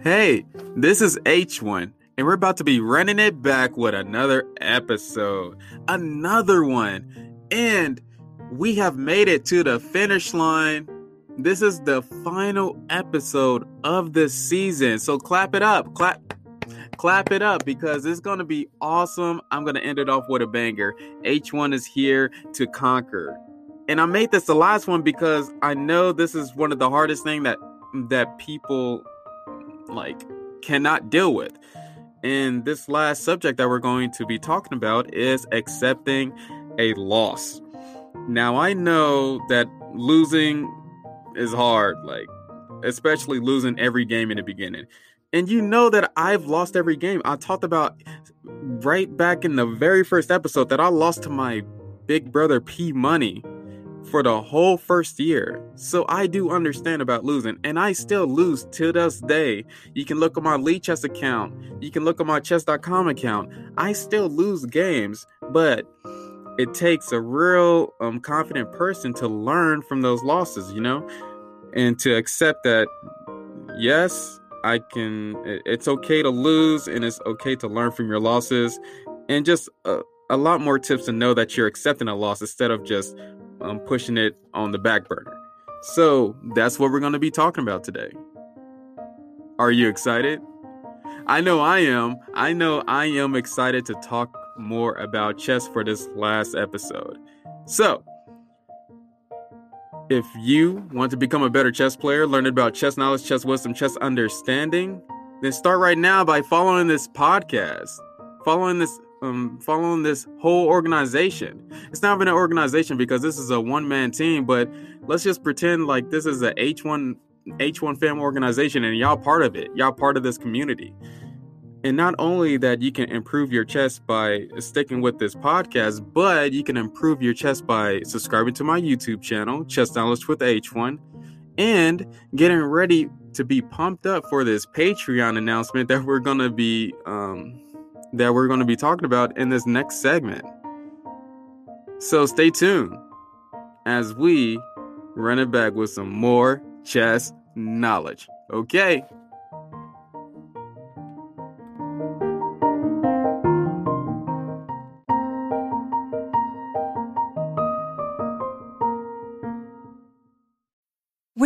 Hey, this is H1, and we're about to be running it back with another episode. Another one. And we have made it to the finish line. This is the final episode of the season. So clap it up. Clap clap it up because it's going to be awesome. I'm going to end it off with a banger. H1 is here to conquer. And I made this the last one because I know this is one of the hardest thing that that people like cannot deal with. And this last subject that we're going to be talking about is accepting a loss. Now I know that losing is hard, like especially losing every game in the beginning. And you know that I've lost every game. I talked about right back in the very first episode that I lost to my big brother P Money for the whole first year. So I do understand about losing, and I still lose to this day. You can look at my Lichess account, you can look at my chess.com account. I still lose games, but it takes a real um, confident person to learn from those losses, you know, and to accept that, yes, I can, it's okay to lose and it's okay to learn from your losses, and just a, a lot more tips to know that you're accepting a loss instead of just um, pushing it on the back burner. So that's what we're going to be talking about today. Are you excited? I know I am. I know I am excited to talk more about chess for this last episode. So, if you want to become a better chess player, learn about chess knowledge, chess wisdom, chess understanding, then start right now by following this podcast, following this um, following this whole organization. It's not even an organization because this is a one man team, but let's just pretend like this is a H1 H1 family organization and y'all part of it. Y'all part of this community. And not only that you can improve your chess by sticking with this podcast, but you can improve your chess by subscribing to my YouTube channel, Chess Knowledge with H1, and getting ready to be pumped up for this Patreon announcement that we're going to be um, that we're going to be talking about in this next segment. So stay tuned as we run it back with some more chess knowledge. Okay.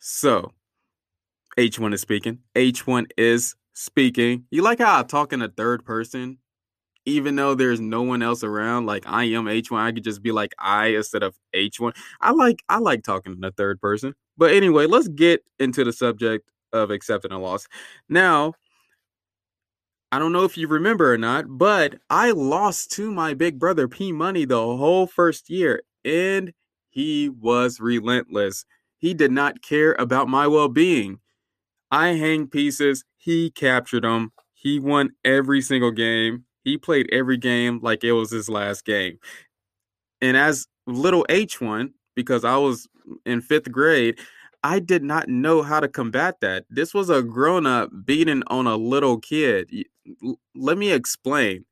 So, H1 is speaking. H1 is speaking. You like how I talk in a third person? Even though there's no one else around, like I am H1, I could just be like I instead of H1. I like I like talking in a third person. But anyway, let's get into the subject of accepting a loss. Now, I don't know if you remember or not, but I lost to my big brother P Money the whole first year, and he was relentless. He did not care about my well being. I hang pieces. He captured them. He won every single game. He played every game like it was his last game. And as little H1, because I was in fifth grade, I did not know how to combat that. This was a grown up beating on a little kid. Let me explain.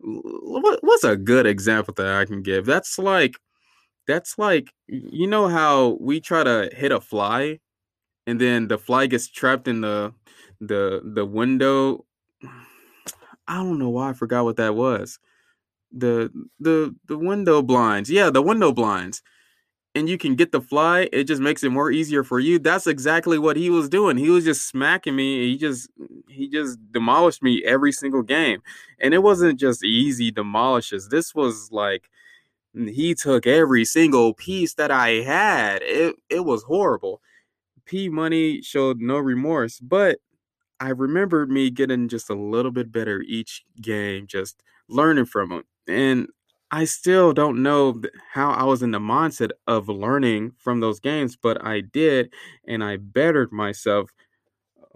What's a good example that I can give? That's like that's like you know how we try to hit a fly and then the fly gets trapped in the the the window? I don't know why i forgot what that was. The the the window blinds yeah the window blinds. And you can get the fly it just makes it more easier for you. That's exactly what he was doing. He was just smacking me he just he just demolished me every single game. And it wasn't just easy demolishes this was like he took every single piece that I had. It it was horrible. P Money showed no remorse, but I remembered me getting just a little bit better each game, just learning from him. And I still don't know how I was in the mindset of learning from those games, but I did, and I bettered myself.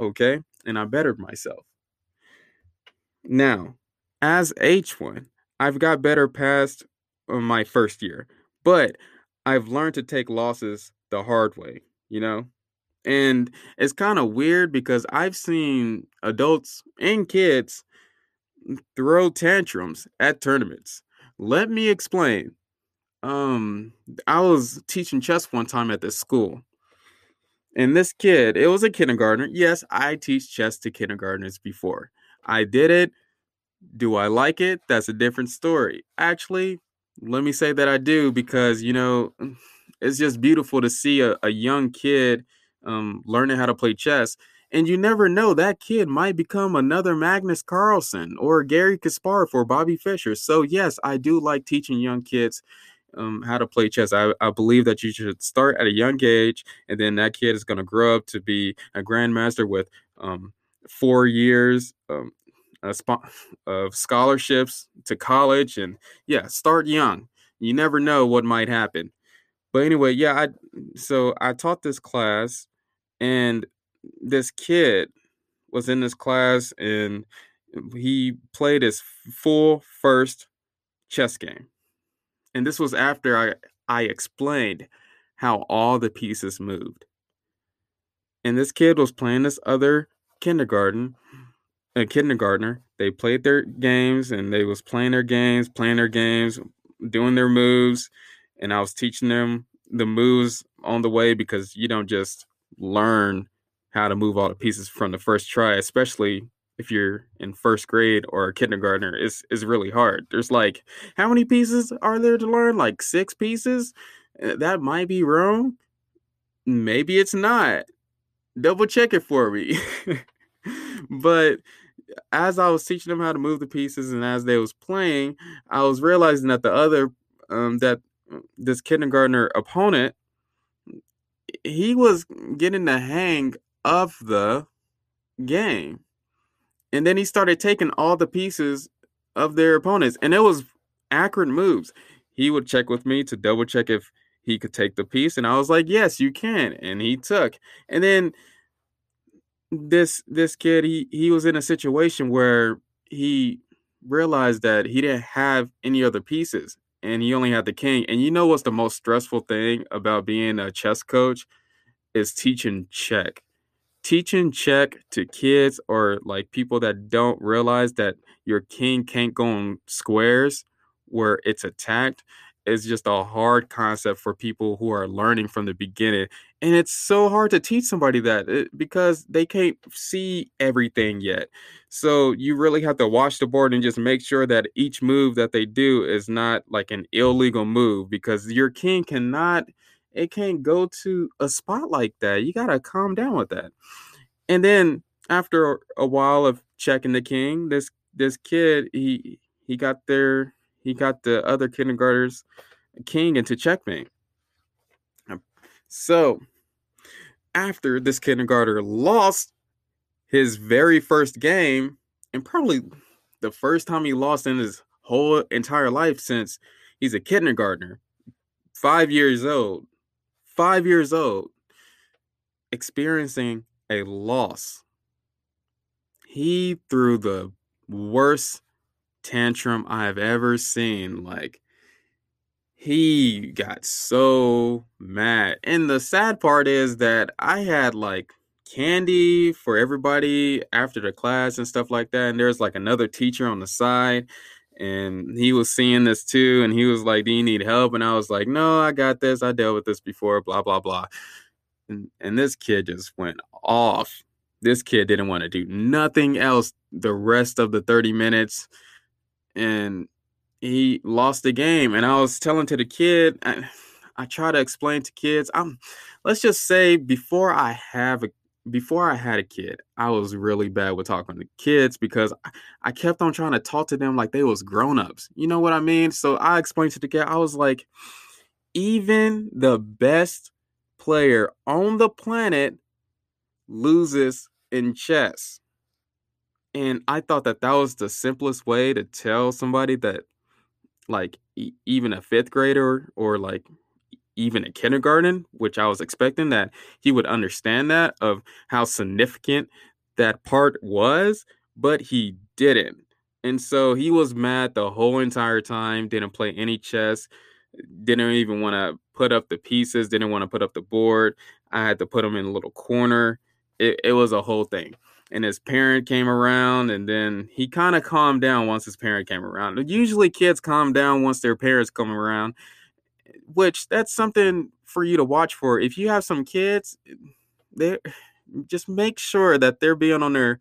Okay. and I bettered myself. Now, as H1, I've got better past my first year, but I've learned to take losses the hard way, you know? And it's kind of weird because I've seen adults and kids throw tantrums at tournaments. Let me explain. Um, I was teaching chess one time at this school. And this kid, it was a kindergartner. Yes, I teach chess to kindergartners before. I did it. Do I like it? That's a different story. Actually, let me say that I do because, you know, it's just beautiful to see a, a young kid um, learning how to play chess. And you never know, that kid might become another Magnus Carlsen or Garry Kasparov or Bobby Fischer. So, yes, I do like teaching young kids um, how to play chess. I, I believe that you should start at a young age, and then that kid is going to grow up to be a grandmaster with um, four years um, of scholarships to college. And yeah, start young. You never know what might happen. But anyway, yeah, I so I taught this class and this kid was in this class and he played his full first chess game. And this was after I I explained how all the pieces moved. And this kid was playing this other kindergarten, a kindergartner. They played their games and they was playing their games, playing their games, doing their moves, and I was teaching them the moves on the way because you don't just learn how to move all the pieces from the first try, especially if you're in first grade or a kindergartner is is really hard. There's like how many pieces are there to learn? Like 6 pieces? Uh, that might be wrong. Maybe it's not. Double check it for me. but as I was teaching them how to move the pieces and as they was playing, I was realizing that the other um, that this kindergartner opponent he was getting the hang of the game. And then he started taking all the pieces of their opponents. And it was accurate moves. He would check with me to double check if he could take the piece. And I was like, yes, you can. And he took. And then this this kid, he he was in a situation where he realized that he didn't have any other pieces and he only had the king. And you know what's the most stressful thing about being a chess coach is teaching check. Teaching check to kids or like people that don't realize that your king can't go on squares where it's attacked is just a hard concept for people who are learning from the beginning. And it's so hard to teach somebody that eh, because they can't see everything yet. So you really have to watch the board and just make sure that each move that they do is not like an illegal move because your king cannot it can't go to a spot like that. You got to calm down with that. And then after a while of checking the king, this this kid he he got there he got the other kindergartners king into checkmate. Um, so after this kindergartner lost his very first game, and probably the first time he lost in his whole entire life since he's a kindergartner, five years old, five years old, experiencing a loss. He threw the worst tantrum I've ever seen. Like, he got so mad. And the sad part is that I had like candy for everybody after the class and stuff like that. And there's like another teacher on the side. And he was seeing this too. And he was like, Do you need help? And I was like, No, I got this. I dealt with this before, blah, blah, blah. And, and this kid just went off. This kid didn't want to do nothing else the rest of the 30 minutes and he lost the game. And I was telling to the kid, I, I try to explain to kids, I'm let's just say before I have a before I had a kid, I was really bad with talking to kids because I kept on trying to talk to them like they was grown-ups. You know what I mean? So I explained to the kid, I was like, even the best player on the planet loses in chess. And I thought that that was the simplest way to tell somebody that, like, e- even a fifth grader or like even a kindergarten, which I was expecting that he would understand that of how significant that part was, but he didn't. And so he was mad the whole entire time, didn't play any chess, didn't even want to put up the pieces, didn't want to put up the board. I had to put him in a little corner. It, it was a whole thing. And his parent came around, and then he kind of calmed down once his parent came around. Usually, kids calm down once their parents come around, which that's something for you to watch for. If you have some kids, just make sure that they're being on their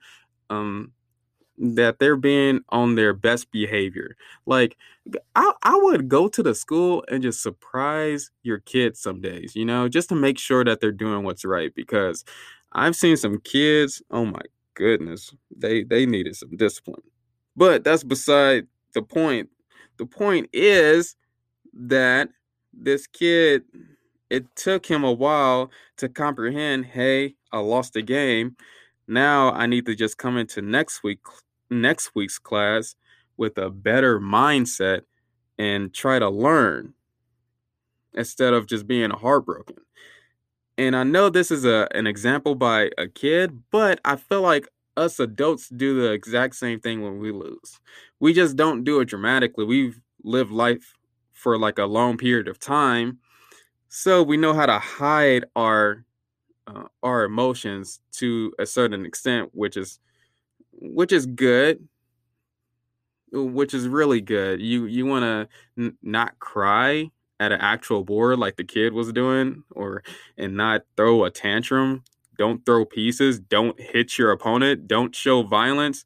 um that they're being on their best behavior. Like I, I would go to the school and just surprise your kids some days, you know, just to make sure that they're doing what's right. Because I've seen some kids, oh my goodness, they they needed some discipline. But that's beside the point. The point is that this kid, it took him a while to comprehend, hey, I lost the game. Now I need to just come into next week next week's class with a better mindset and try to learn instead of just being heartbroken. And I know this is a an example by a kid, but I feel like us adults do the exact same thing when we lose. We just don't do it dramatically. We've lived life for like a long period of time, so we know how to hide our uh, our emotions to a certain extent, which is which is good which is really good you you want to n- not cry at an actual board like the kid was doing or and not throw a tantrum. Don't throw pieces. Don't hit your opponent. Don't show violence.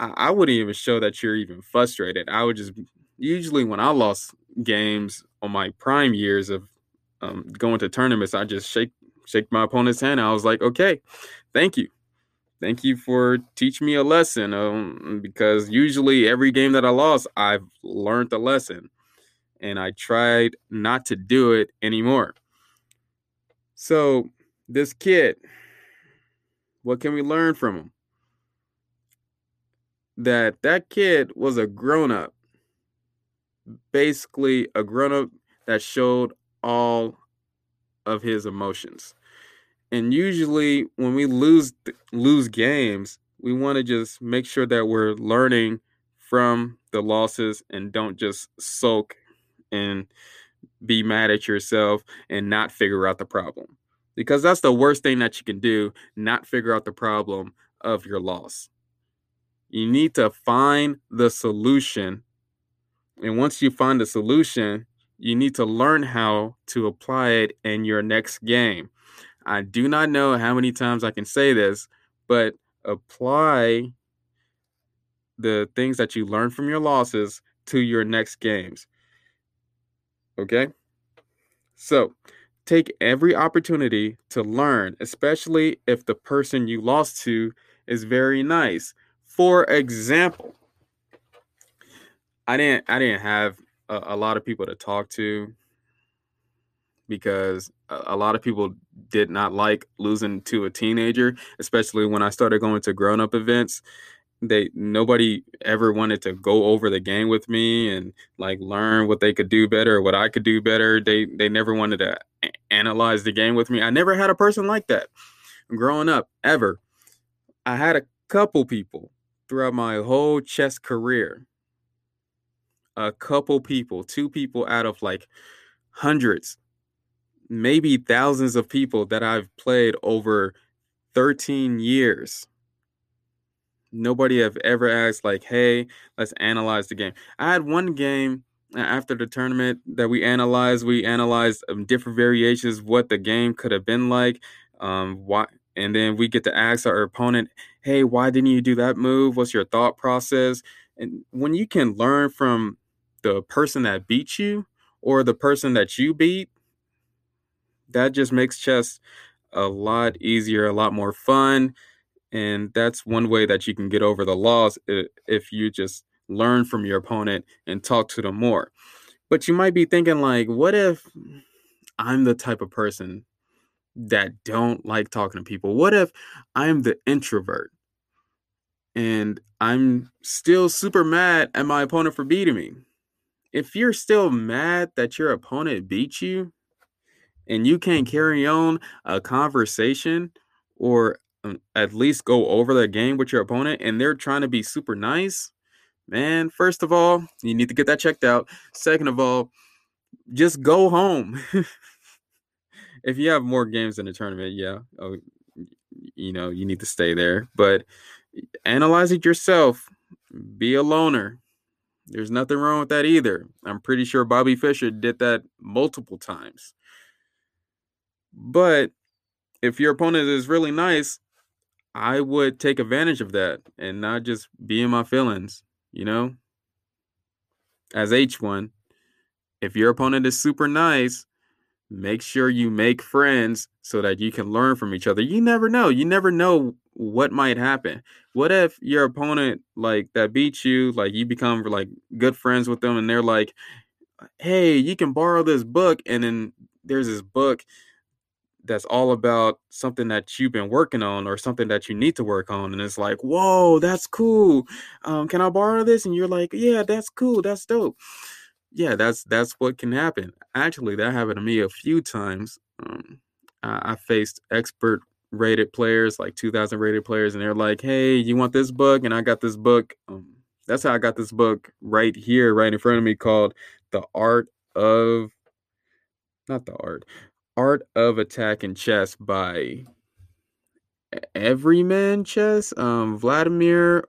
I, I wouldn't even show that you're even frustrated. I would just usually when i lost games on my prime years of um, going to tournaments i just shake shake my opponent's hand. I was like okay thank you. Thank you for teaching me a lesson. Um, because usually every game that I lost, I've learned a lesson, and I tried not to do it anymore. So this kid, what can we learn from him? That that kid was a grown up, basically a grown up that showed all of his emotions. And usually when we lose lose games, we want to just make sure that we're learning from the losses and don't just sulk and be mad at yourself and not figure out the problem. Because that's the worst thing that you can do, not figure out the problem of your loss. You need to find the solution. And once you find the solution, you need to learn how to apply it in your next game. I do not know how many times I can say this, but apply the things that you learn from your losses to your next games. Okay? So, take every opportunity to learn, especially if the person you lost to is very nice. For example, I didn't I didn't have a, a lot of people to talk to because a lot of people did not like losing to a teenager, especially when I started going to grown up events. They nobody ever wanted to go over the game with me and like learn what they could do better or what I could do better. They they never wanted to analyze the game with me. I never had a person like that growing up ever. I had a couple people throughout my whole chess career. A couple people, two people out of like hundreds maybe thousands of people that I've played over 13 years. Nobody have ever asked like, "Hey, let's analyze the game." I had one game after the tournament that we analyzed. We analyzed um, different variations, what the game could have been like, um, why, and then we get to ask our opponent, "Hey, why didn't you do that move? What's your thought process?" And when you can learn from the person that beat you or the person that you beat, that just makes chess a lot easier, a lot more fun. And that's one way that you can get over the loss if you just learn from your opponent and talk to them more. But you might be thinking like, what if I'm the type of person that don't like talking to people? What if I'm the introvert and I'm still super mad at my opponent for beating me? If you're still mad that your opponent beat you, and you can't carry on a conversation or Um, at least go over the game with your opponent and they're trying to be super nice, man, first of all, you need to get that checked out. Second of all, just go home. if you have more games in the tournament, yeah, oh, you know, you need to stay there. But analyze it yourself. Be a loner. There's nothing wrong with that either. I'm pretty sure Bobby Fischer did that multiple times. But if your opponent is really nice, I would take advantage of that and not just be in my feelings, you know? As H1, if your opponent is super nice, make sure you make friends so that you can learn from each other. You never know. You never know what might happen. What if your opponent like that beats you, like you become like good friends with them and they're like, "Hey, you can borrow this book." And then there's this book that's all about something that you've been working on or something that you need to work on and it's like whoa that's cool. Um, can i borrow this? And you're like yeah that's cool. That's dope. Yeah that's that's what can happen. Actually that happened to me a few times. Um, I, I faced expert rated players like 2000 rated players and they're like hey you want this book? And i got this book um, that's how i got this book right here right in front of me called the art of not the art Art of Attack in Chess by Everyman Chess. Um, Vladimir.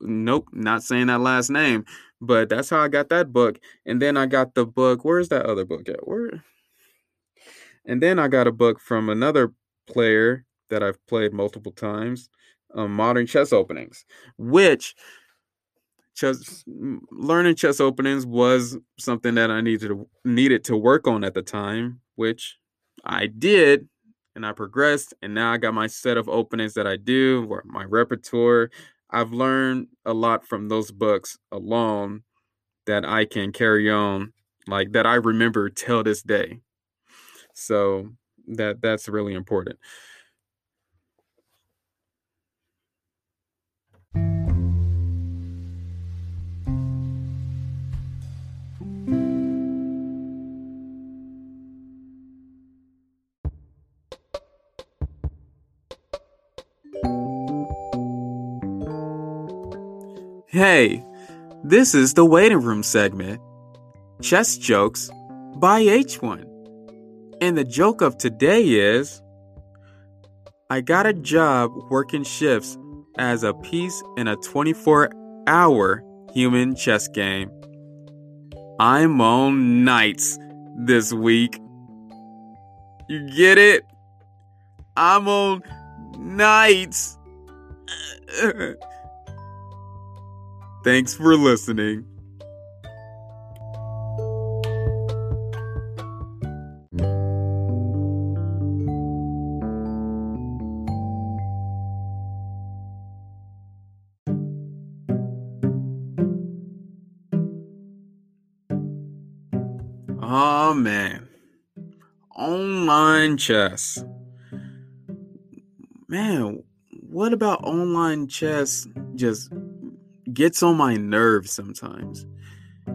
Nope, not saying that last name, but that's how I got that book. And then I got the book. Where's that other book at? Where? And then I got a book from another player that I've played multiple times, um, Modern Chess Openings, which chess learning chess openings was something that I needed to, needed to work on at the time, which I did and I progressed and now I got my set of openings that I do or my repertoire. I've learned a lot from those books alone that I can carry on like that I remember till this day. So that that's really important. Hey, this is the waiting room segment. Chess jokes by H1. And the joke of today is I got a job working shifts as a piece in a 24 hour human chess game. I'm on nights this week. You get it? I'm on nights. Thanks for listening. Oh man. Online chess. Man, what about online chess just gets on my nerves sometimes.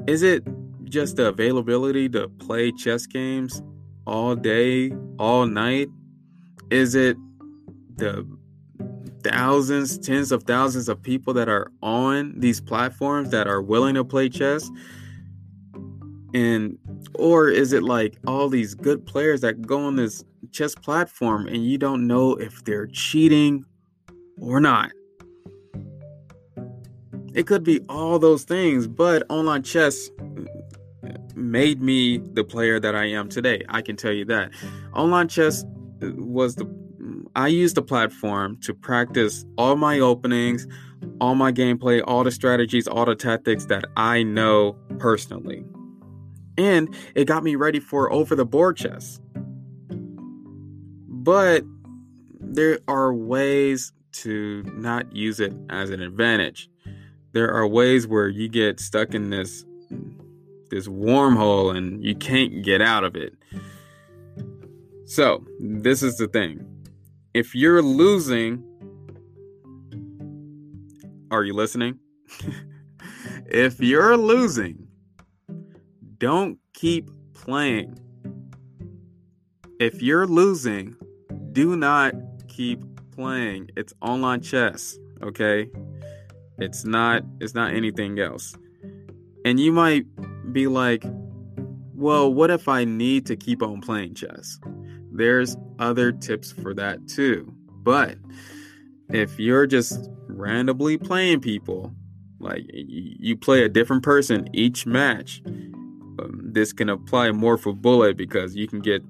Is it just the availability to play chess games all day, all night? Is it the thousands, tens of thousands of people that are on these platforms that are willing to play chess? And or is it like all these good players that go on this chess platform and you don't know if they're cheating or not? It could be all those things, but online chess made me the player that I am today. I can tell you that. Online chess uh, was the I used the platform to practice all my openings, all my gameplay, all the strategies, all the tactics that I know personally. And it got me ready for over the board chess. But there are ways to not use it as an advantage there are ways where you get stuck in this this wormhole and you can't get out of it. So, this is the thing. If you're losing, are you listening? if you're losing, don't keep playing. If you're losing, do not keep playing. It's online chess, okay? It's not it's not anything else. And you might be like, "Well, what if I need to keep on playing chess?" There's other tips for that too. But if you're just randomly playing people, like you play a different person each match, um, this can apply more for bullet because you can get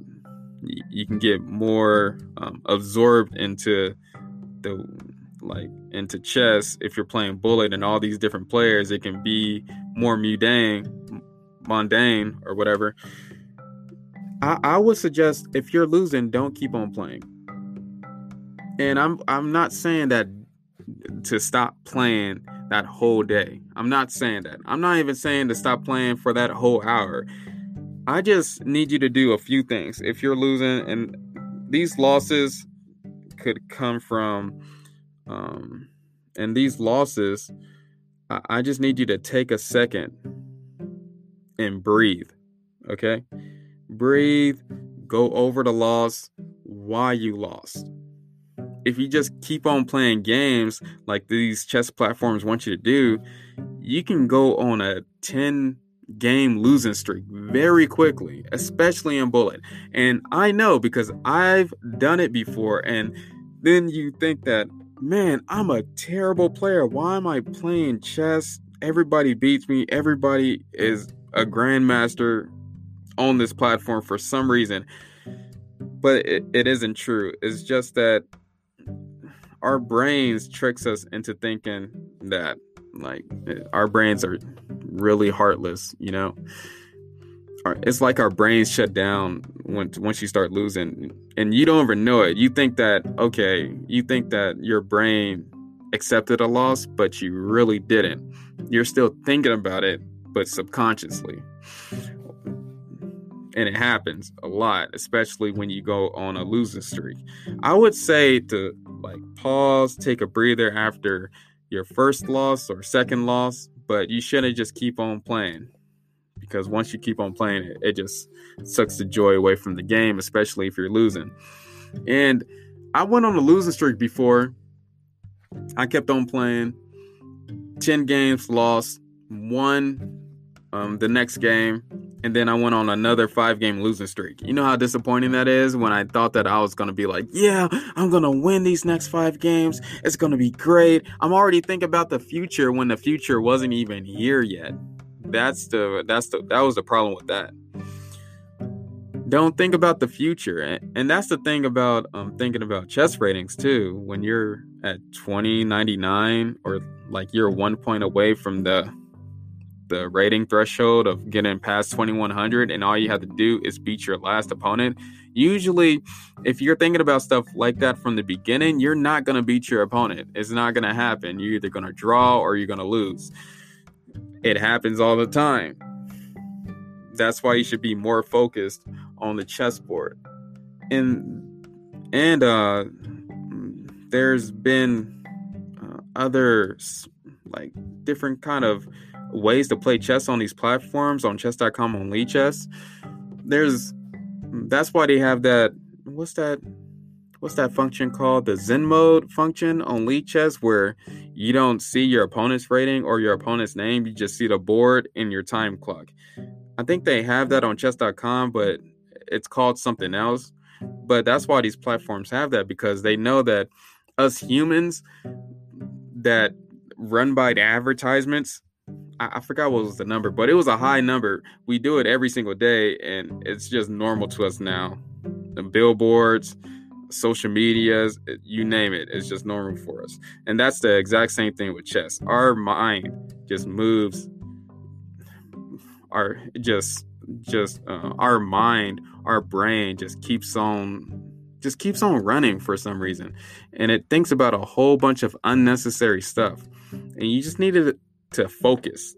you can get more um, absorbed into the like into chess if you're playing bullet and all these different players it can be more mundane mundane or whatever. I, I would suggest if you're losing don't keep on playing. And i'm i'm not saying that to stop playing that whole day. I'm not saying that. I'm not even saying to stop playing for that whole hour. I just need you to do a few things. If you're losing, and these losses could come from, um, and these losses, I, I just need you to take a second and breathe. Okay? Breathe, go over the loss, why you lost. If you just keep on playing games like these chess platforms want you to do, you can go on a 10 game losing streak very quickly, especially in bullet. And I know because I've done it before. And then you think that, man, I'm a terrible player. Why am I playing chess? Everybody beats me. Everybody is a grandmaster on this platform for some reason. But it, it isn't true. It's just that our brains tricks us into thinking that like our brains are really heartless, you know. It's like our brains shut down when once you start losing, and you don't even know it. You think that okay, you think that your brain accepted a loss, but you really didn't. You're still thinking about it, but subconsciously. And it happens a lot, especially when you go on a losing streak. I would say to like pause, take a breather after your first loss or second loss, but you shouldn't just keep on playing because once you keep on playing it, it just sucks the joy away from the game, especially if you're losing. And I went on a losing streak before. I kept on playing. 10 games lost, won um, the next game, and then I went on another five game losing streak. You know how disappointing that is when I thought that I was going to be like, yeah, I'm going to win these next five games. It's going to be great. I'm already thinking about the future when the future wasn't even here yet. That's the that's the that was the problem with that. Don't think about the future. And, that's the thing about um, thinking about chess ratings too. When you're at 2099 or like you're one point away from the the rating threshold of getting past 2100 and all you have to do is beat your last opponent usually if you're thinking about stuff like that from the beginning you're not going to beat your opponent it's not going to happen you're either going to draw or you're going to lose it happens all the time that's why you should be more focused on the chessboard and and uh there's been uh, other like different kind of ways to play chess on these platforms on chess.com on Lichess. There's that's why they have that what's that what's that function called? The Zen mode function on Lichess where you don't see your opponent's rating or your opponent's name, you just see the board and your time clock. I think they have that on chess.com, but it's called something else. But that's why these platforms have that because they know that us humans that run by the advertisements I, I forgot what was the number, but it was a high number. We do it every single day, and it's just normal to us now. The billboards, social medias, you name it, it's just normal for us. And that's the exact same thing with chess. Our mind just moves. Our just just uh, our mind, our brain just keeps on just keeps on running for some reason and it thinks about a whole bunch of unnecessary stuff and you just needed to to focus.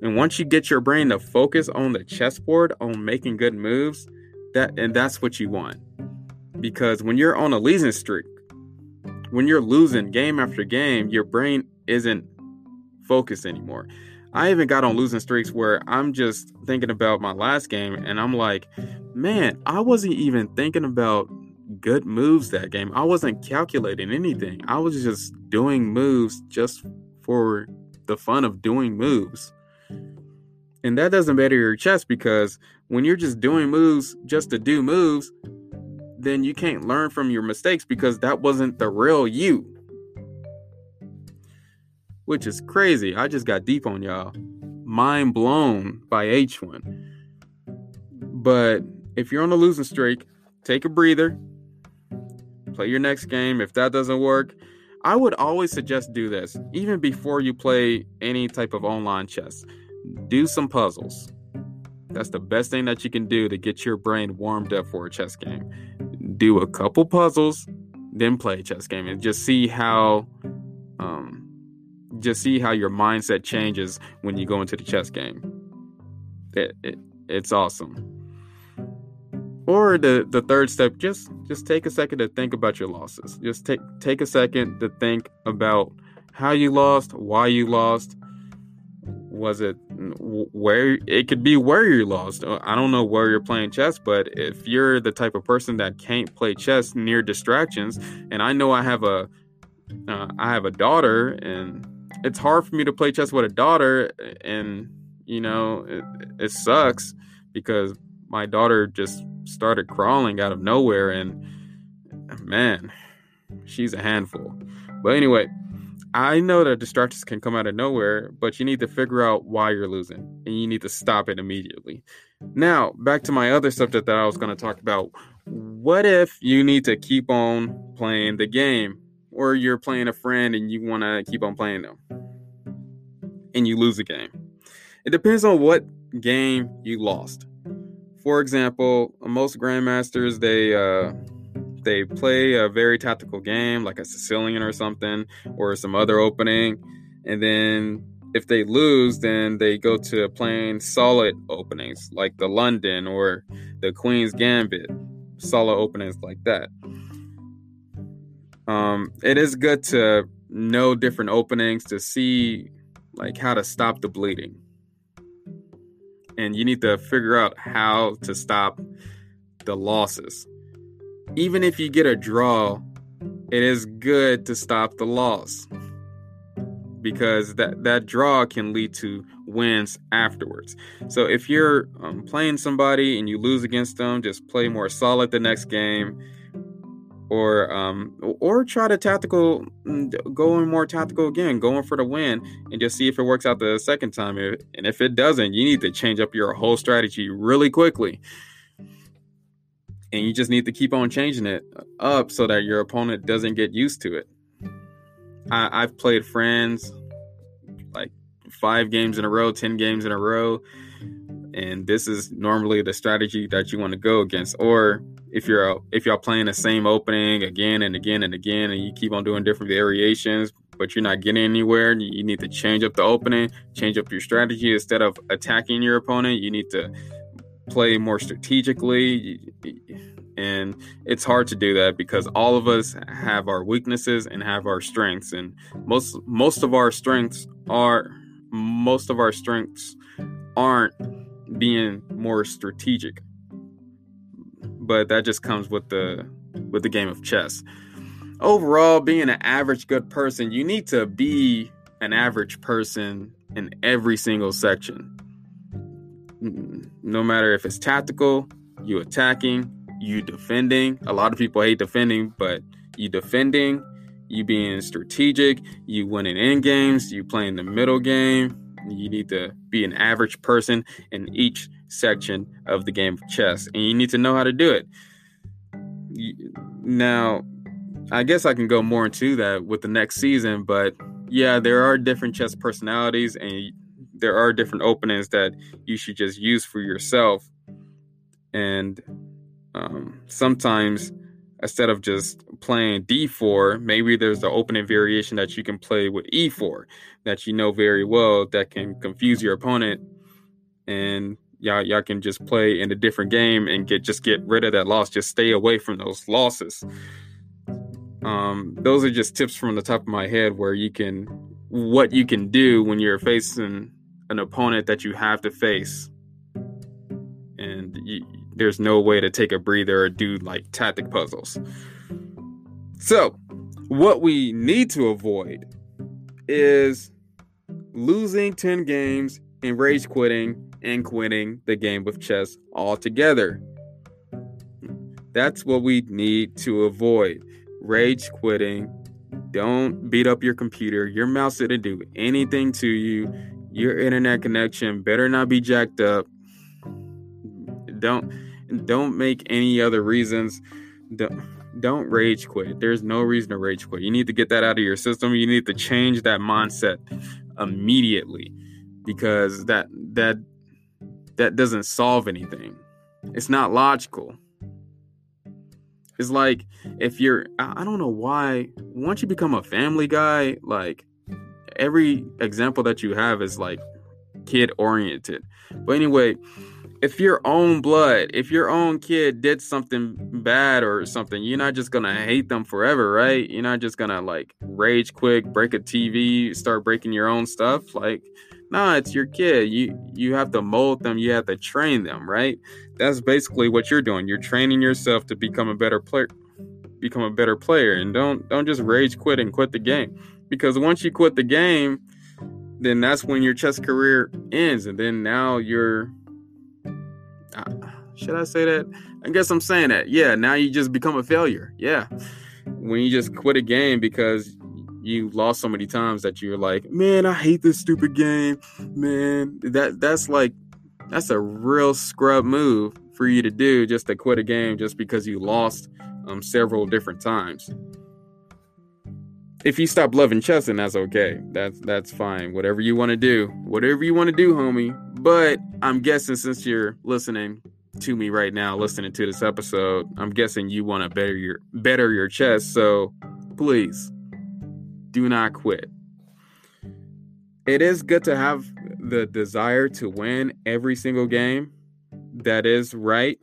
And once you get your brain to focus on the chessboard, on making good moves, that and that's what you want. Because when you're on a losing streak, when you're losing game after game, your brain isn't focused anymore. I even got on losing streaks where I'm just thinking about my last game and I'm like, man, I wasn't even thinking about good moves that game. I wasn't calculating anything. I was just doing moves just for the fun of doing moves. And that doesn't better your chess because when you're just doing moves just to do moves, then you can't learn from your mistakes because that wasn't the real you. Which is crazy. I just got deep on y'all. Mind blown by H1. But if you're on a losing streak, take a breather, play your next game. If that doesn't work, I would always suggest do this, even before you play any type of online chess. Do some puzzles. That's the best thing that you can do to get your brain warmed up for a chess game. Do a couple puzzles, then play a chess game, and just see how, um, just see how your mindset changes when you go into the chess game. It, it it's awesome. Or the the third step, just just take a second to think about your losses. Just take take a second to think about how you lost, why you lost. Was it where it could be where you're lost? Uh, I don't know where you're playing chess, but if you're the type of person that can't play chess near distractions, and I know I have a uh, I have a daughter, and it's hard for me to play chess with a daughter, and you know it, it sucks because my daughter just started crawling out of nowhere and man she's a handful but anyway i know that distractions can come out of nowhere but you need to figure out why you're losing and you need to stop it immediately. Now back to my other subject that i was going to talk about. What if you need to keep on playing the game or you're playing a friend and you want to keep on playing them and you lose a game? It depends on what game you lost. For example, most grandmasters they uh, they play a very tactical game like a Sicilian or something or some other opening, and then if they lose, then they go to playing solid openings like the London or the Queen's Gambit, solid openings like that. Um, it is good to know different openings to see like how to stop the bleeding and you need to figure out how to stop the losses. Even if you get a draw, it is good to stop the loss because that that draw can lead to wins afterwards. So if you're um, playing somebody and you lose against them, just play more solid the next game or um, or try to tactical mm, going more tactical again, going for the win, and just see if it works out the second time. And if it doesn't, you need to change up your whole strategy really quickly. And you just need to keep on changing it up so that your opponent doesn't get used to it. I, I've played friends like five games in a row, ten games in a row, and this is normally the strategy that you want to go against. Or if you're if y'all playing the same opening again and again and again, and you keep on doing different variations, but you're not getting anywhere, you need to change up the opening, change up your strategy. Instead of attacking your opponent, you need to play more strategically. And it's hard to do that because all of us have our weaknesses and have our strengths, and most most of our strengths are most of our strengths aren't being more strategic but that just comes with the with the game of chess. Overall, being an average good person, you need to be an average person in every single section. No matter if it's tactical, you attacking, you defending. A lot of people hate defending, but you defending, you being strategic, you winning end games, you playing the middle game. You need to be an average person in each section of the game of chess, and you need to know how to do it. Now, I guess I can go more into that with the next season, but yeah, there are different chess personalities, and there are different openings that you should just use for yourself. And um, sometimes, instead of just playing d4, maybe there's the opening variation that you can play with e4 that you know very well that can confuse your opponent and y'all y'all can just play in a different game and get just get rid of that loss. Just stay away from those losses. Um, those are just tips from the top of my head where you can what you can do when you're facing an opponent that you have to face, and you, there's no way to take a breather or do like tactic puzzles. So, what we need to avoid is losing 10 games and rage quitting and quitting the game of chess altogether. That's what we need to avoid. Rage quitting. Don't beat up your computer. Your mouse didn't do anything to you. Your internet mm-hmm. connection better not be jacked up. Don't don't make any other reasons. Don't, don't rage quit. There's no reason to rage quit. You need to get that out of your system. You need to change that mindset immediately because that that that doesn't solve anything. It's not logical. It's like if you're I don't know why once you become a family guy, like every example that you have is like kid oriented. But anyway, if your own blood, if your own kid did something bad or something, you're not just gonna hate them forever, right? You're not just gonna like rage quick, break a TV, start breaking your own stuff. Like, nah, it's your kid. You you have to mold them, you have to train them, right? That's basically what you're doing. You're training yourself to become a better player become a better player and don't don't just rage quit and quit the game. Because once you quit the game, then that's when your chess career ends and then now you're uh, should I say that? I guess I'm saying that. Yeah, now you just become a failure. Yeah. When you just quit a game because you lost so many times that you're like, man, I hate this stupid game. Man, that that's like that's a real scrub move for you to do just to quit a game just because you lost um, several different times. If you stop loving chess, then that's okay. Mm-hmm. That's that's fine. Whatever you want to do, whatever you want to do, homie. But I'm guessing since you're listening to me right now, listening to this episode, I'm guessing you want to better your better your chess. So please do not quit. It is good to have the desire to win every single game. That is right.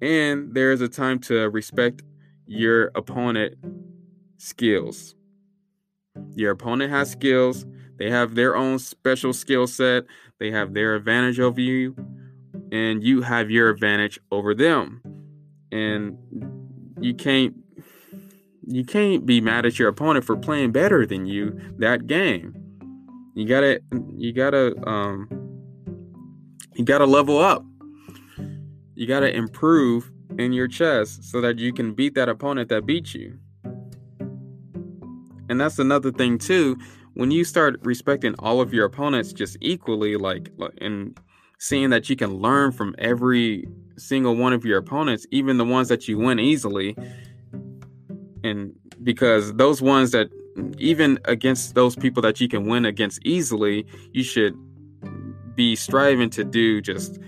And there is a time to respect your opponent skills. Your opponent has skills. They have their own special skill set. They have their advantage over you, and you have your advantage over them. And you can't you can't be mad at your opponent for playing better than you that game. You gotta you gotta um you gotta level up. You gotta improve in your chess so that you can beat that opponent that beat you. And that's another thing too. When you start respecting all of your opponents just equally, like and seeing that you can learn from every single one of your opponents, even the ones that you win easily, and because those ones that even against those people that you can win against easily, you should be striving to do just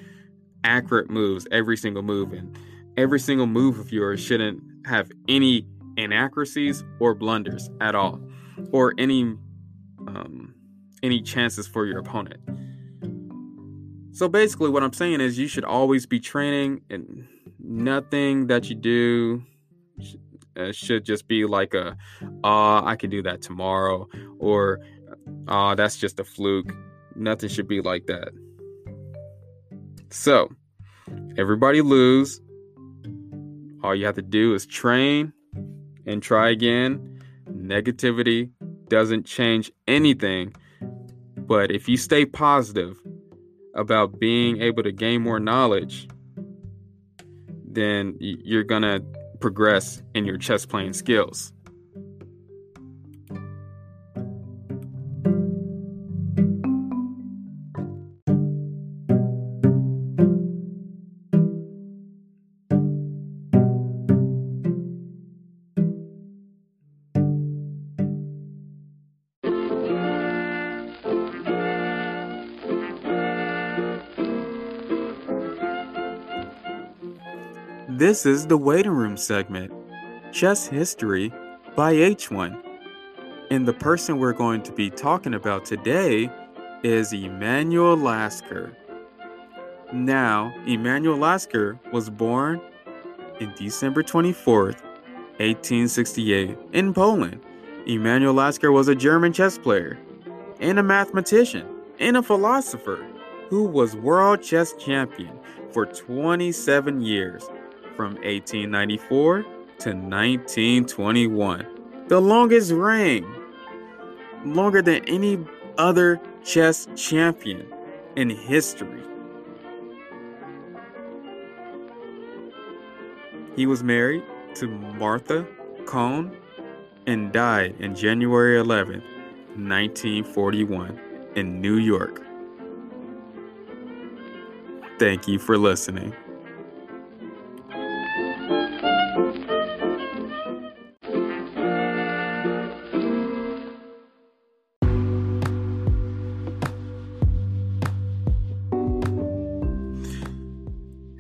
accurate moves every single move and every single move of yours shouldn't have any inaccuracies or blunders at all, or any um, any chances for your opponent. So basically, what I'm saying is you should always be training, and nothing that you do uh, should just be like a, "Ah, uh, I can do that tomorrow," or "Ah, uh, that's just a fluke." Nothing should be like that. So, everybody lose. All you have to do is train and try again. Negativity doesn't change anything. But if you stay positive about being able to gain more knowledge, then you're going to progress in your chess playing skills. This is the waiting room segment, Chess History by H1. And the person we're going to be talking about today is Emanuel Lasker. Now, Emanuel Lasker was born in December 24th, 1868, in Poland. Emanuel Lasker was a German chess player and a mathematician and a philosopher who was world chess champion for 27 years, from 1894 to 1921. The longest reign, longer than any other chess champion in history. He was married to Martha Cohn and died in January 11, 1941, in New York. Thank you for listening.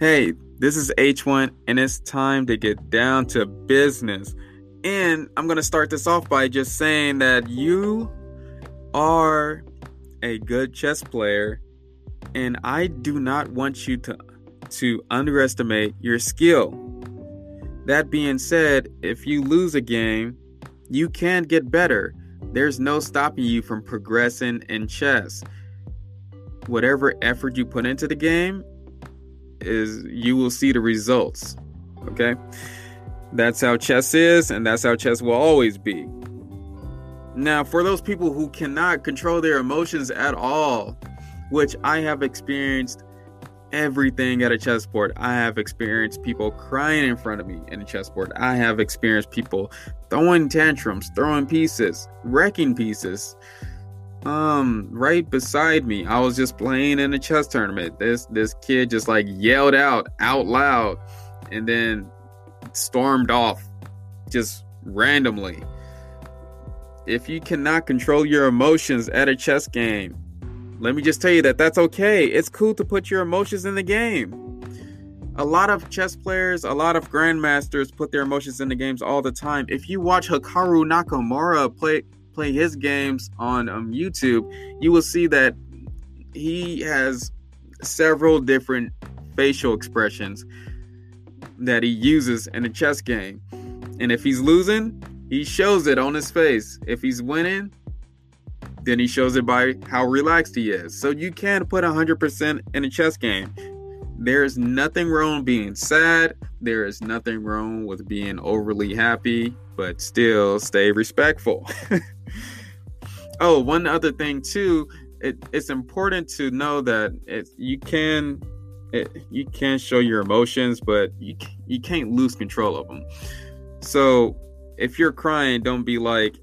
Hey, this is H1, and it's time to get down to business. And I'm going to start this off by just saying that you are a good chess player, and I do not want you to, to underestimate your skill. That being said, if you lose a game, you can get better. There's no stopping you from progressing in chess. Whatever effort you put into the game, is you will see the results. Okay? That's how chess is, and that's how chess will always be. Now, for those people who cannot control their emotions at all, which I have experienced everything at a chessboard. I have experienced people crying in front of me in a chessboard. I have experienced people throwing tantrums, throwing pieces, wrecking pieces um right beside me i was just playing in a chess tournament. This this kid just like yelled out out loud and then stormed off just randomly. If you cannot control your emotions at a chess game let me just tell you that that's okay. It's cool to put your emotions in the game. A lot of chess players, a lot of grandmasters put their emotions in the games all the time. If you watch Hikaru Nakamura play play his games on um, YouTube, you will see that he has several different facial expressions that he uses in a chess game. And if he's losing, he shows it on his face. If he's winning, then he shows it by how relaxed he is. So you can put 100% in a chess game. There's nothing wrong being sad. There is nothing wrong with being overly happy, but still stay respectful. oh, one other thing too, it, it's important to know that it, you can it, you can show your emotions, but you you can't lose control of them. So if you're crying, don't be like,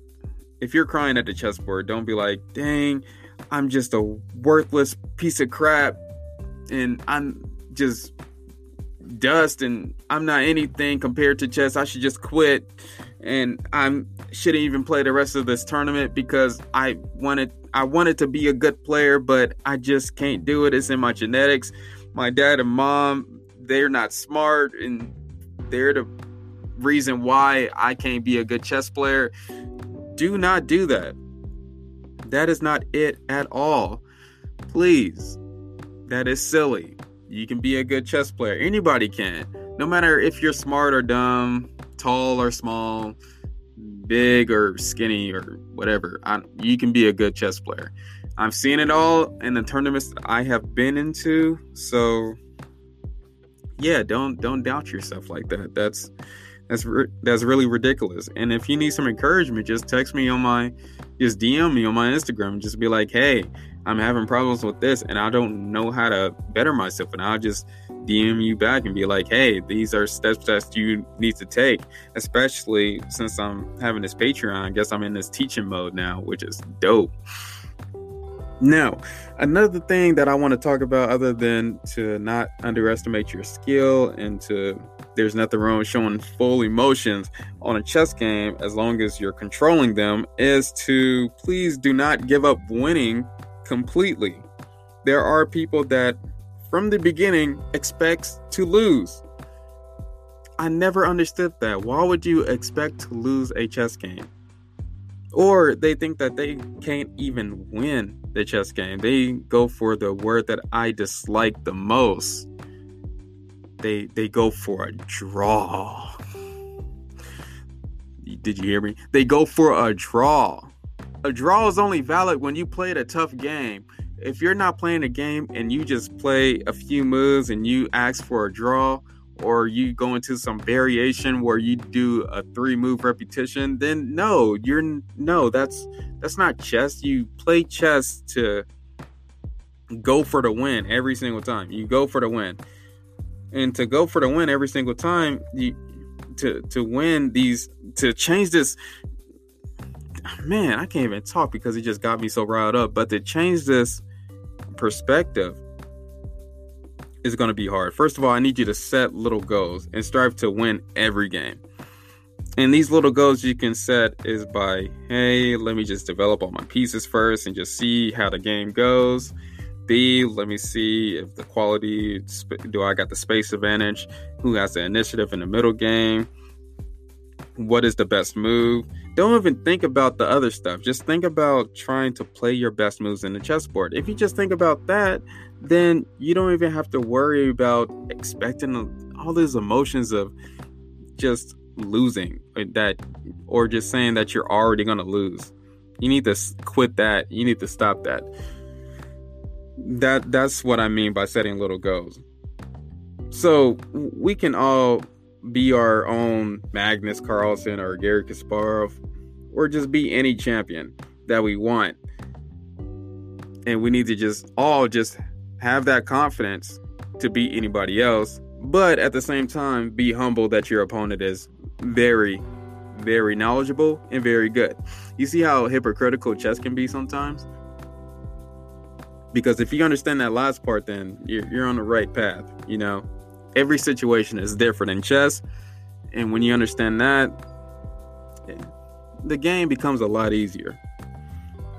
if you're crying at the chessboard, don't be like, dang, I'm just a worthless piece of crap, and I'm just dust, and I'm not anything compared to chess. I should just quit and I shouldn't even play the rest of this tournament because I wanted I wanted to be a good player, but I just can't do it. It's in my genetics. My dad and mom, they're not smart and they're the reason why I can't be a good chess player. Do not do that. That is not it at all. Please. That is silly. You can be a good chess player. Anybody can. No matter if you're smart or dumb, tall or small, big or skinny or whatever. I, you can be a good chess player. I've seen it all in the tournaments I have been into. So yeah, don't don't doubt yourself like that. That's that's that's really ridiculous. And if you need some encouragement, just text me on my just DM me on my Instagram. Just be like, hey, I'm having problems with this, and I don't know how to better myself, and I'll just DM you back and be like, hey, these are steps that you need to take, especially since I'm having this Patreon. I guess I'm in this teaching mode now, which is dope. Now, another thing that I want to talk about, other than to not underestimate your skill and to there's nothing wrong with showing full emotions on a chess game as long as you're controlling them, is to please do not give up winning completely. There are people that from the beginning expects to lose. I never understood that. Why would you expect to lose a chess game? Or they think that they can't even win the chess game. They go for the word that I dislike the most. They they go for a draw. Did you hear me? They go for a draw. A draw is only valid when you played a tough game. If you're not playing a game and you just play a few moves and you ask for a draw or you go into some variation where you do a three move repetition then no you're no that's that's not chess. You play chess to go for the win every single time. You go for the win. And to go for the win every single time you to to win these to change this man i can't even talk because it just got me so riled up but to change this perspective is going to be hard. First of all, I need you to set little goals and strive to win every game. And these little goals you can set is by, hey, let me just develop all my pieces first and just see how the game goes. B, let me see if the quality, do I got the space advantage? Who has the initiative in the middle game? What is the best move? Don't even think about the other stuff. Just think about trying to play your best moves in the chessboard. If you just think about that, then you don't even have to worry about expecting all these emotions of just losing that or just saying that you're already going to lose. You need to quit that. You need to stop that. That that's what I mean by setting little goals. So we can all be our own Magnus Carlsen or Garry Kasparov or just be any champion that we want. And we need to just all just have that confidence to beat anybody else, but at the same time be humble that your opponent is very very knowledgeable and very good. You see how hypocritical chess can be sometimes? Because if you understand that last part, then you're, you're on the right path. You know, every situation is different in chess. And when you understand that, the game becomes a lot easier.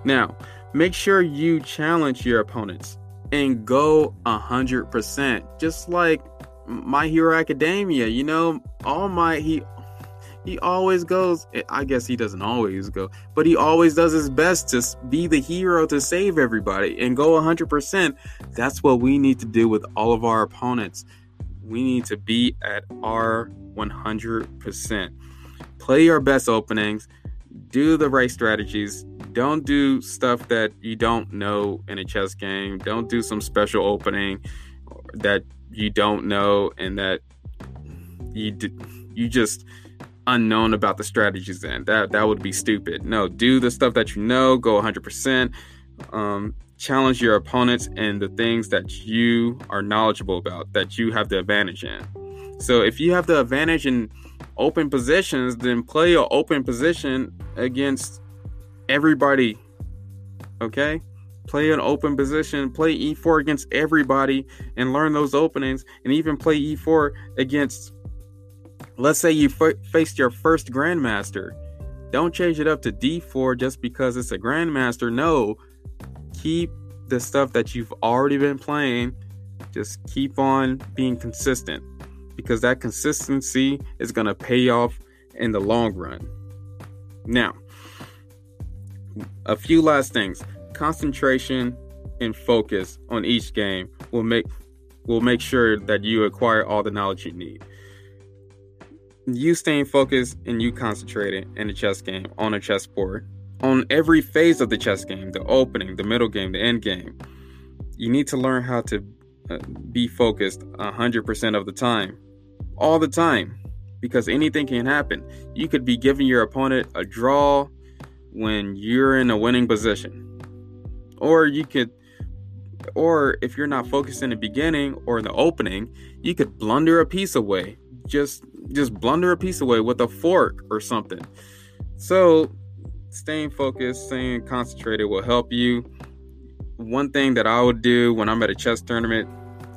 Now, make sure you challenge your opponents and go a hundred percent. Just like my Hero Academia, you know, all my he he always goes i guess he doesn't always go but he always does his best to be the hero to save everybody and go 100% that's what we need to do with all of our opponents we need to be at our 100% play your best openings do the right strategies don't do stuff that you don't know in a chess game. Don't do some special opening that you don't know and that you you just unknown about the strategies in. That that would be stupid. No, do the stuff that you know, go 100%. Um, challenge your opponents and the things that you are knowledgeable about that you have the advantage in. So if you have the advantage in open positions, then play an open position against everybody. Okay? Play an open position, play e4 against everybody and learn those openings, and even play e4 against, let's say you f- faced your first grandmaster. Don't change it up to d4 just because it's a grandmaster. No, keep the stuff that you've already been playing, just keep on being consistent because that consistency is going to pay off in the long run. Now, a few last things. Concentration and focus on each game will make will make sure that you acquire all the knowledge you need. You staying focused and you concentrating in a chess game on a chessboard on every phase of the chess game, the opening, the middle game, the end game. You need to learn how to uh, be focused 100% of the time. All the time because anything can happen. You could be giving your opponent a draw when you're in a winning position. Or you could or if you're not focused in the beginning or in the opening, you could blunder a piece away. Just just blunder a piece away with a fork or something. So, staying focused, staying concentrated will help you. One thing that I would do when I'm at a chess tournament,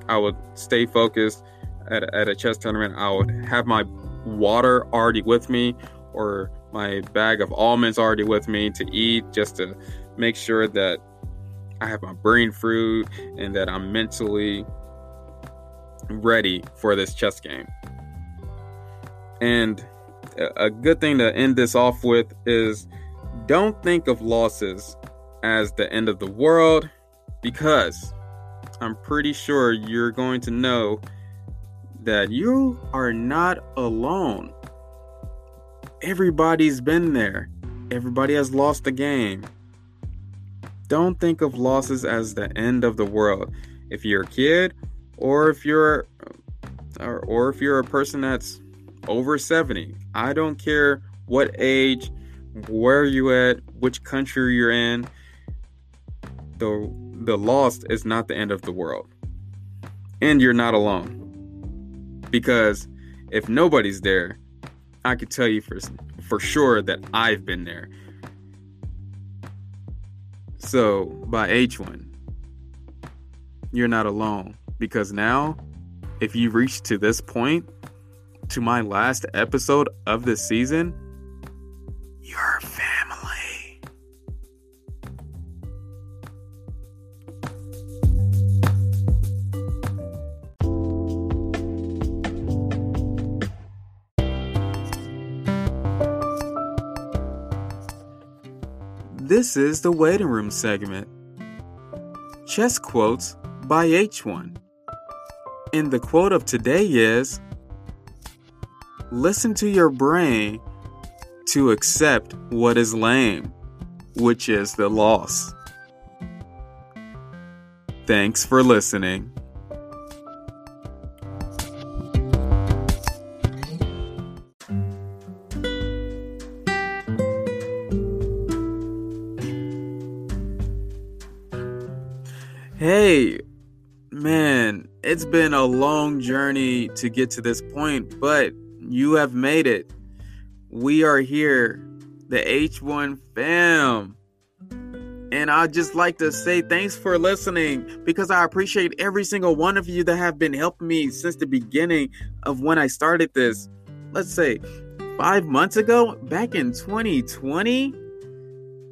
I would stay focused at, at a chess tournament. I would have my water already with me or my bag of almonds already with me to eat just to make sure that I have my brain fruit and that I'm mentally ready for this chess game. And a good thing to end this off with is don't think of losses as the end of the world because I'm pretty sure you're going to know that you are not alone everybody's been there. Everybody has lost the game. don't think of losses as the end of the world. If you're a kid, or if you're, or, or if you're a person that's over 70, I don't care what age, where you at, which country you're in. The the loss is not the end of the world, and you're not alone. Because if nobody's there, I can tell you for for sure that I've been there. So, by H1, you're not alone because now if you reach to this point to my last episode of the season, you're This is the waiting room segment. Chess quotes by H1. And the quote of today is Listen to your brain to accept what is lame, which is the loss. Thanks for listening. Hey, man, it's been a long journey to get to this point, but you have made it. We are here, the H1 fam. And I'd just like to say thanks for listening because I appreciate every single one of you that have been helping me since the beginning of when I started this. Let's say five months ago, back in 2020.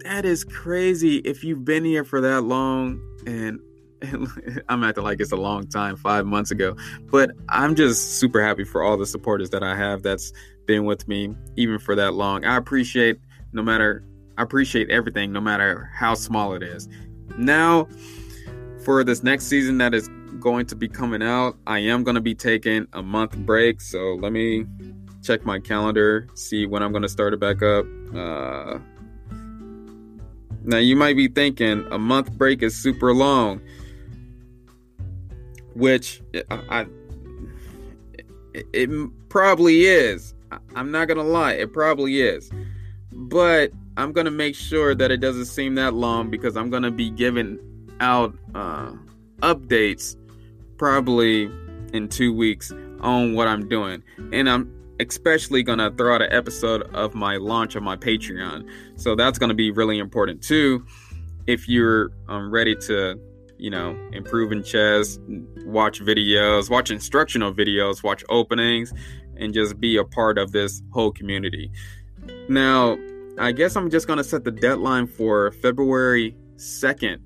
That is crazy if you've been here for that long. And I'm acting like it's a long time, five months ago. But I'm just super happy for all the supporters that I have that's been with me even for that long. I appreciate no matter I appreciate everything, no matter how small it is. Now, for this next season that is going to be coming out, I am going to be taking a month break. So let me check my calendar, see when I'm going to start it back up. Uh, now, you might be thinking a month break is super long, which I, I it, probably is. I'm not to lie, it probably is. But I'm to make sure that it doesn't seem that long because I'm to be giving out uh, updates probably in two weeks on what I'm doing. And I'm especially to throw out an episode of my launch of my Patreon. So that's to be really important too. If you're um, ready to, you know, improving chess, watch videos, watch instructional videos, watch openings, and just be a part of this whole community. Now, I guess I'm just going to set the deadline for February 2nd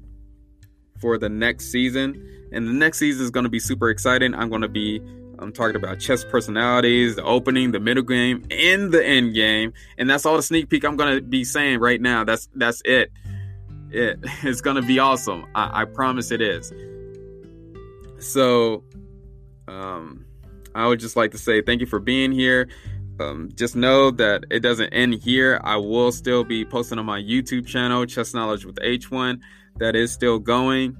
for the next season. And the next season is going to be super exciting. I'm going to be I'm talking about chess personalities, the opening, the middle game, and the end game. And that's all the sneak peek I'm gonna be saying right now. That's that's it. It it's gonna be awesome. I, I promise it is. So um I would just like to say thank you for being here. Um, just know that it doesn't end here. I will still be posting on my YouTube channel, Chess Knowledge with H1. That is still going.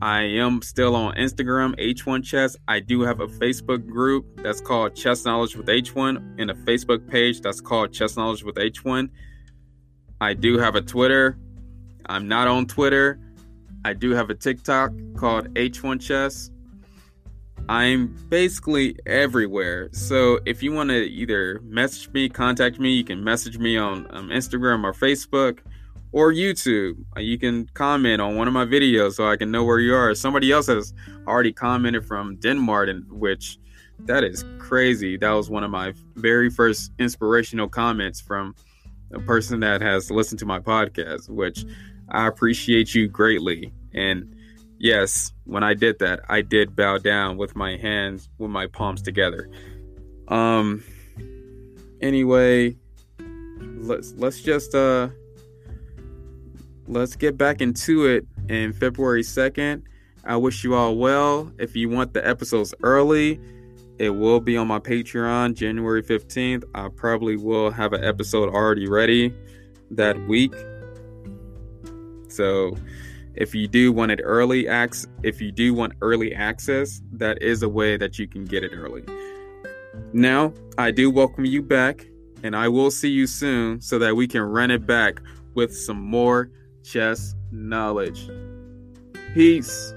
I am still on Instagram, H1 Chess. I do have a Facebook group that's called Chess Knowledge with H1 and a Facebook page that's called Chess Knowledge with H1. I do have a Twitter. I'm not on Twitter. I do have a TikTok called H1 Chess. I'm basically everywhere. So if you want to either message me, contact me, you can message me on um, Instagram or Facebook or YouTube. Uh, you can comment on one of my videos so I can know where you are. Somebody else has already commented from Denmark, which that is crazy. That was one of my very first inspirational comments from a person that has listened to my podcast, which I appreciate you greatly. And yes, when I did that, I did bow down with my hands, with my palms together. Um. Anyway, let's let's just uh let's get back into it in February 2nd. I wish you all well. If you want the episodes early, it will be on my Patreon January 15th. I probably will have an episode already ready that week. So if you do want it early access, if you do want early access, that is a way that you can get it early. Now, I do welcome you back, and I will see you soon so that we can run it back with some more chess knowledge. Peace.